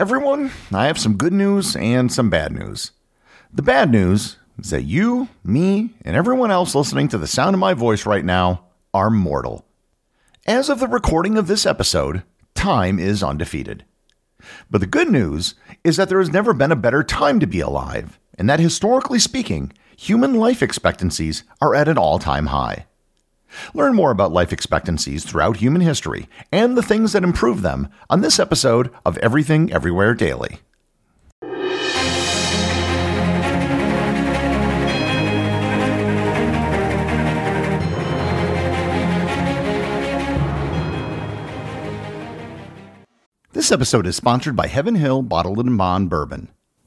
Everyone, I have some good news and some bad news. The bad news is that you, me, and everyone else listening to the sound of my voice right now are mortal. As of the recording of this episode, time is undefeated. But the good news is that there has never been a better time to be alive, and that historically speaking, human life expectancies are at an all time high. Learn more about life expectancies throughout human history and the things that improve them on this episode of Everything Everywhere Daily. This episode is sponsored by Heaven Hill Bottled in Bond Bourbon.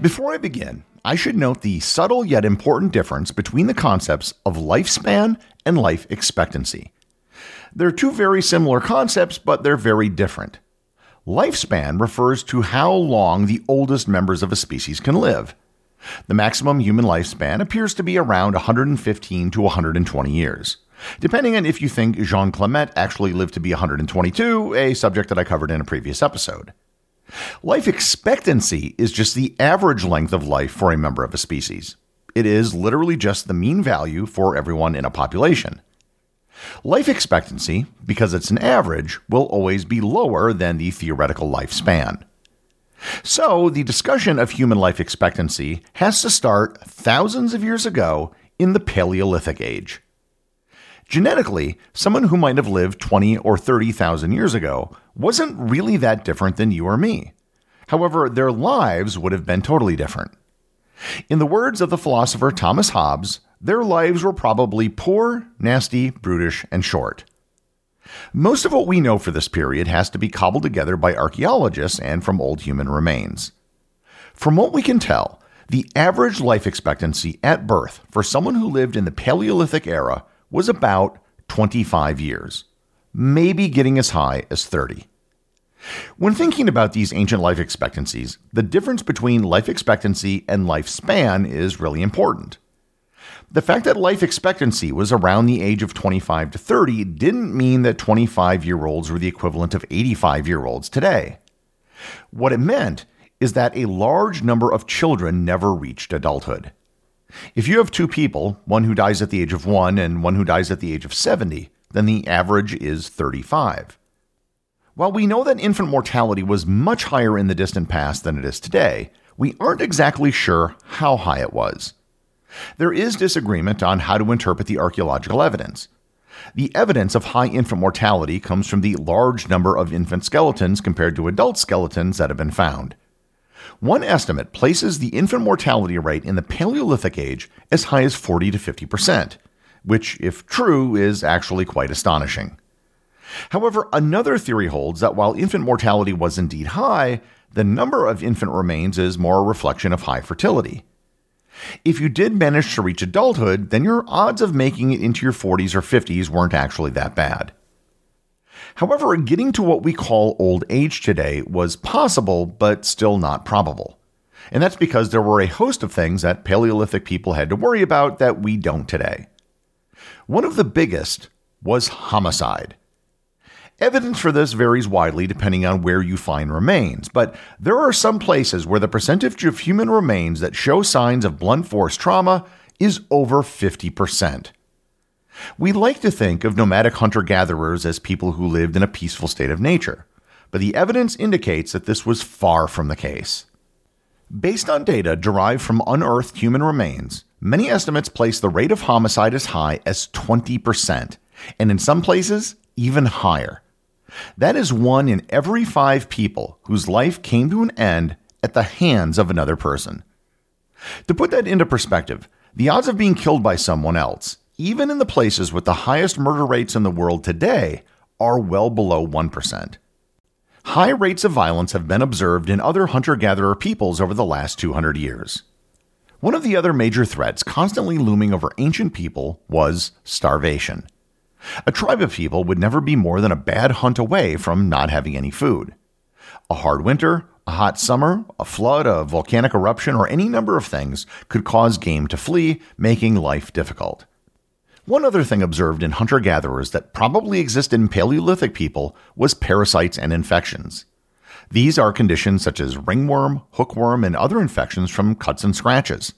Before I begin, I should note the subtle yet important difference between the concepts of lifespan and life expectancy. They're two very similar concepts, but they're very different. Lifespan refers to how long the oldest members of a species can live. The maximum human lifespan appears to be around 115 to 120 years, depending on if you think Jeanne Calment actually lived to be 122, a subject that I covered in a previous episode. Life expectancy is just the average length of life for a member of a species. It is literally just the mean value for everyone in a population. Life expectancy, because it's an average, will always be lower than the theoretical lifespan. So, the discussion of human life expectancy has to start thousands of years ago in the Paleolithic Age. Genetically, someone who might have lived 20 or 30,000 years ago wasn't really that different than you or me. However, their lives would have been totally different. In the words of the philosopher Thomas Hobbes, their lives were probably poor, nasty, brutish, and short. Most of what we know for this period has to be cobbled together by archaeologists and from old human remains. From what we can tell, the average life expectancy at birth for someone who lived in the Paleolithic era was about 25 years, maybe getting as high as 30. When thinking about these ancient life expectancies, the difference between life expectancy and lifespan is really important. The fact that life expectancy was around the age of 25 to 30 didn't mean that 25 year olds were the equivalent of 85 year olds today. What it meant is that a large number of children never reached adulthood. If you have two people, one who dies at the age of 1 and one who dies at the age of 70, then the average is 35. While we know that infant mortality was much higher in the distant past than it is today, we aren't exactly sure how high it was. There is disagreement on how to interpret the archaeological evidence. The evidence of high infant mortality comes from the large number of infant skeletons compared to adult skeletons that have been found. One estimate places the infant mortality rate in the Paleolithic age as high as 40 to 50 percent, which, if true, is actually quite astonishing. However, another theory holds that while infant mortality was indeed high, the number of infant remains is more a reflection of high fertility. If you did manage to reach adulthood, then your odds of making it into your 40s or 50s weren't actually that bad. However, getting to what we call old age today was possible, but still not probable. And that's because there were a host of things that Paleolithic people had to worry about that we don't today. One of the biggest was homicide. Evidence for this varies widely depending on where you find remains, but there are some places where the percentage of human remains that show signs of blunt force trauma is over 50%. We like to think of nomadic hunter gatherers as people who lived in a peaceful state of nature, but the evidence indicates that this was far from the case. Based on data derived from unearthed human remains, many estimates place the rate of homicide as high as 20%, and in some places, even higher. That is one in every five people whose life came to an end at the hands of another person. To put that into perspective, the odds of being killed by someone else, even in the places with the highest murder rates in the world today, are well below 1%. High rates of violence have been observed in other hunter gatherer peoples over the last 200 years. One of the other major threats constantly looming over ancient people was starvation. A tribe of people would never be more than a bad hunt away from not having any food. A hard winter, a hot summer, a flood, a volcanic eruption, or any number of things could cause game to flee, making life difficult. One other thing observed in hunter gatherers that probably existed in Paleolithic people was parasites and infections. These are conditions such as ringworm, hookworm, and other infections from cuts and scratches.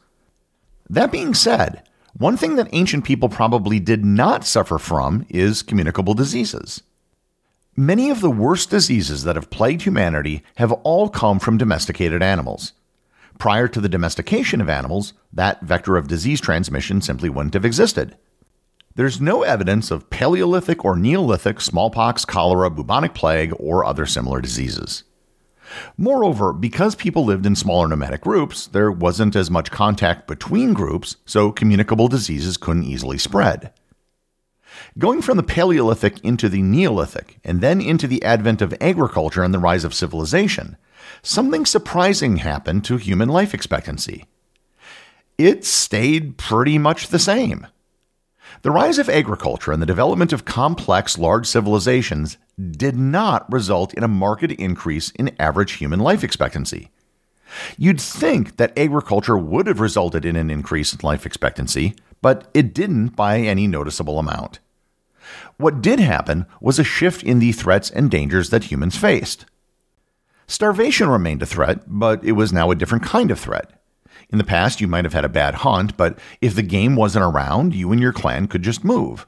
That being said, one thing that ancient people probably did not suffer from is communicable diseases. Many of the worst diseases that have plagued humanity have all come from domesticated animals. Prior to the domestication of animals, that vector of disease transmission simply wouldn't have existed. There's no evidence of Paleolithic or Neolithic smallpox, cholera, bubonic plague, or other similar diseases. Moreover, because people lived in smaller nomadic groups, there wasn't as much contact between groups, so communicable diseases couldn't easily spread. Going from the Paleolithic into the Neolithic, and then into the advent of agriculture and the rise of civilization, something surprising happened to human life expectancy. It stayed pretty much the same. The rise of agriculture and the development of complex, large civilizations did not result in a marked increase in average human life expectancy. You'd think that agriculture would have resulted in an increase in life expectancy, but it didn't by any noticeable amount. What did happen was a shift in the threats and dangers that humans faced. Starvation remained a threat, but it was now a different kind of threat. In the past, you might have had a bad hunt, but if the game wasn't around, you and your clan could just move.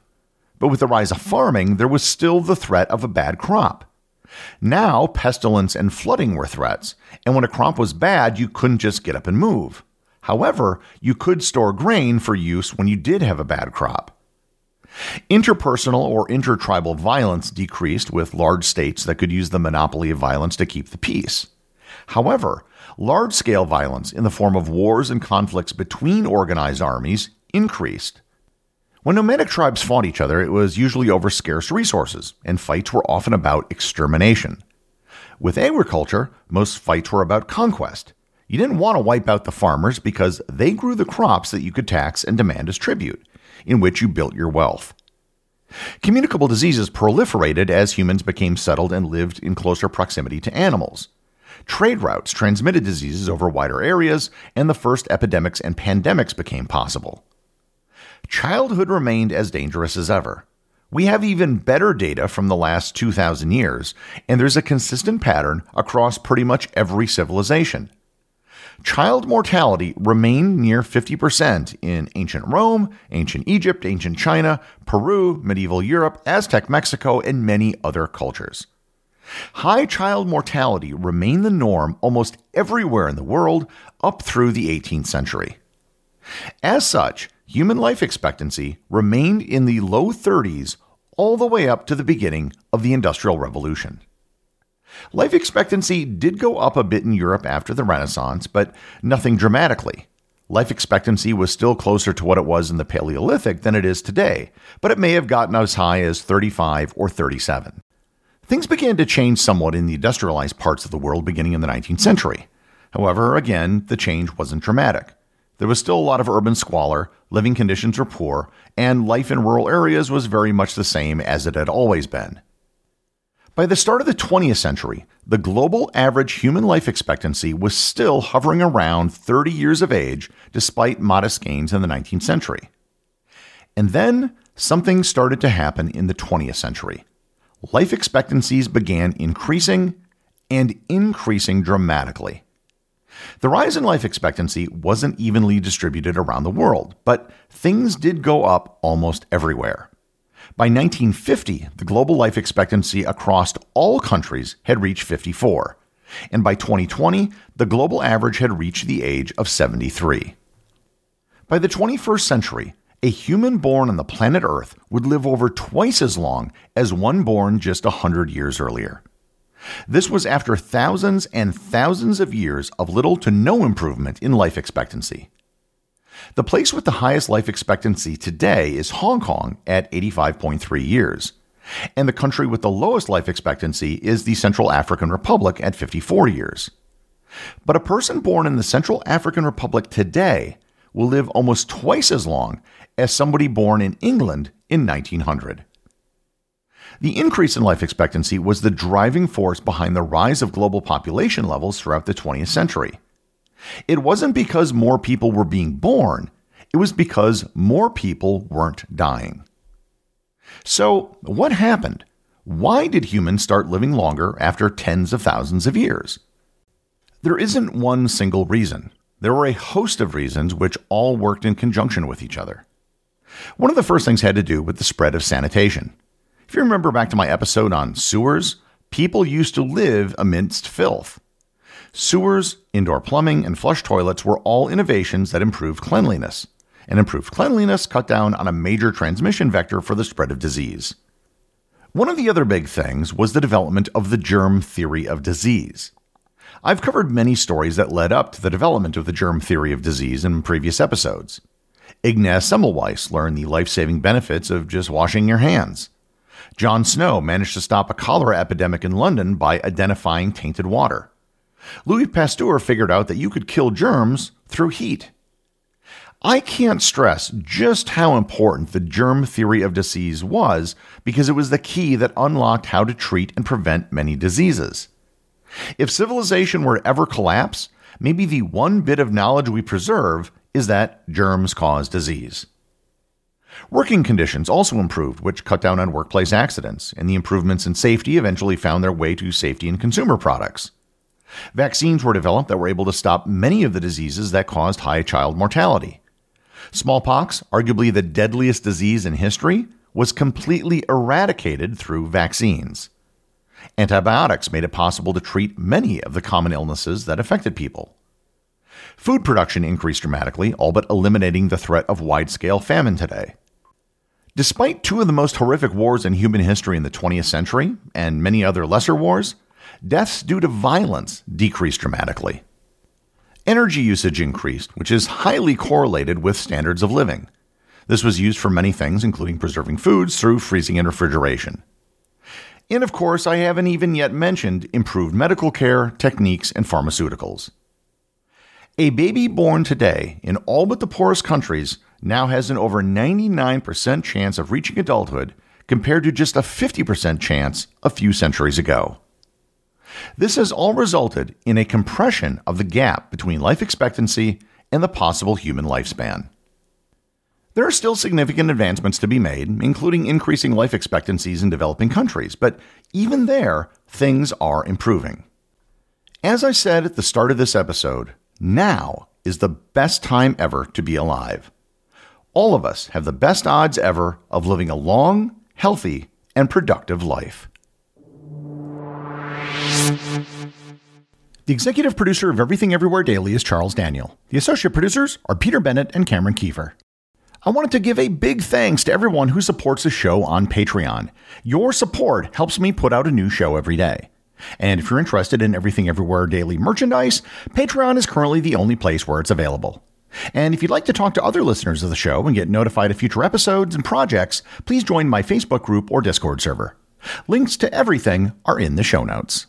But with the rise of farming, there was still the threat of a bad crop. Now, pestilence and flooding were threats, and when a crop was bad, you couldn't just get up and move. However, you could store grain for use when you did have a bad crop. Interpersonal or intertribal violence decreased with large states that could use the monopoly of violence to keep the peace. However, large scale violence in the form of wars and conflicts between organized armies increased. When nomadic tribes fought each other, it was usually over scarce resources, and fights were often about extermination. With agriculture, most fights were about conquest. You didn't want to wipe out the farmers because they grew the crops that you could tax and demand as tribute, in which you built your wealth. Communicable diseases proliferated as humans became settled and lived in closer proximity to animals. Trade routes transmitted diseases over wider areas, and the first epidemics and pandemics became possible childhood remained as dangerous as ever. We have even better data from the last 2,000 years, and there's a consistent pattern across pretty much every civilization. Child mortality remained near 50% in ancient Rome, ancient Egypt, ancient China, Peru, medieval Europe, Aztec Mexico, and many other cultures. High child mortality remained the norm almost everywhere in the world up through the 18th century. As such, human life expectancy remained in the low 30s all the way up to the beginning of the Industrial Revolution. Life expectancy did go up a bit in Europe after the Renaissance, but nothing dramatically. Life expectancy was still closer to what it was in the Paleolithic than it is today, but it may have gotten as high as 35 or 37. Things began to change somewhat in the industrialized parts of the world beginning in the 19th century. However, again, the change wasn't dramatic. There was still a lot of urban squalor, living conditions were poor, and life in rural areas was very much the same as it had always been. By the start of the 20th century, the global average human life expectancy was still hovering around 30 years of age, despite modest gains in the 19th century. And then something started to happen in the 20th century. Life expectancies began increasing and increasing dramatically. The rise in life expectancy wasn't evenly distributed around the world, but things did go up almost everywhere. By 1950, the global life expectancy across all countries had reached 54, and by 2020, the global average had reached the age of 73. By the 21st century, a human born on the planet Earth would live over twice as long as one born just 100 years earlier. This was after thousands and thousands of years of little to no improvement in life expectancy. The place with the highest life expectancy today is Hong Kong at 85.3 years, and the country with the lowest life expectancy is the Central African Republic at 54 years. But a person born in the Central African Republic today will live almost twice as long as somebody born in England in 1900. The increase in life expectancy was the driving force behind the rise of global population levels throughout the 20th century. It wasn't because more people were being born, it was because more people weren't dying. So, what happened? Why did humans start living longer after tens of thousands of years? There isn't one single reason. There were a host of reasons which all worked in conjunction with each other. One of the first things had to do with the spread of sanitation. If you remember back to my episode on sewers, people used to live amidst filth. Sewers, indoor plumbing, and flush toilets were all innovations that improved cleanliness, and improved cleanliness cut down on a major transmission vector for the spread of disease. One of the other big things was the development of the germ theory of disease. I've covered many stories that led up to the development of the germ theory of disease in previous episodes. Ignaz Semmelweis learned the life saving benefits of just washing your hands. John Snow managed to stop a cholera epidemic in London by identifying tainted water. Louis Pasteur figured out that you could kill germs through heat. I can't stress just how important the germ theory of disease was because it was the key that unlocked how to treat and prevent many diseases. If civilization were to ever collapse, maybe the one bit of knowledge we preserve is that germs cause disease. Working conditions also improved, which cut down on workplace accidents, and the improvements in safety eventually found their way to safety in consumer products. Vaccines were developed that were able to stop many of the diseases that caused high child mortality. Smallpox, arguably the deadliest disease in history, was completely eradicated through vaccines. Antibiotics made it possible to treat many of the common illnesses that affected people. Food production increased dramatically, all but eliminating the threat of wide scale famine today. Despite two of the most horrific wars in human history in the 20th century, and many other lesser wars, deaths due to violence decreased dramatically. Energy usage increased, which is highly correlated with standards of living. This was used for many things, including preserving foods through freezing and refrigeration. And of course, I haven't even yet mentioned improved medical care, techniques, and pharmaceuticals. A baby born today in all but the poorest countries now has an over 99% chance of reaching adulthood compared to just a 50% chance a few centuries ago. This has all resulted in a compression of the gap between life expectancy and the possible human lifespan. There are still significant advancements to be made, including increasing life expectancies in developing countries, but even there, things are improving. As I said at the start of this episode, now is the best time ever to be alive. All of us have the best odds ever of living a long, healthy, and productive life. The executive producer of Everything Everywhere Daily is Charles Daniel. The associate producers are Peter Bennett and Cameron Kieffer. I wanted to give a big thanks to everyone who supports the show on Patreon. Your support helps me put out a new show every day. And if you're interested in Everything Everywhere Daily merchandise, Patreon is currently the only place where it's available. And if you'd like to talk to other listeners of the show and get notified of future episodes and projects, please join my Facebook group or Discord server. Links to everything are in the show notes.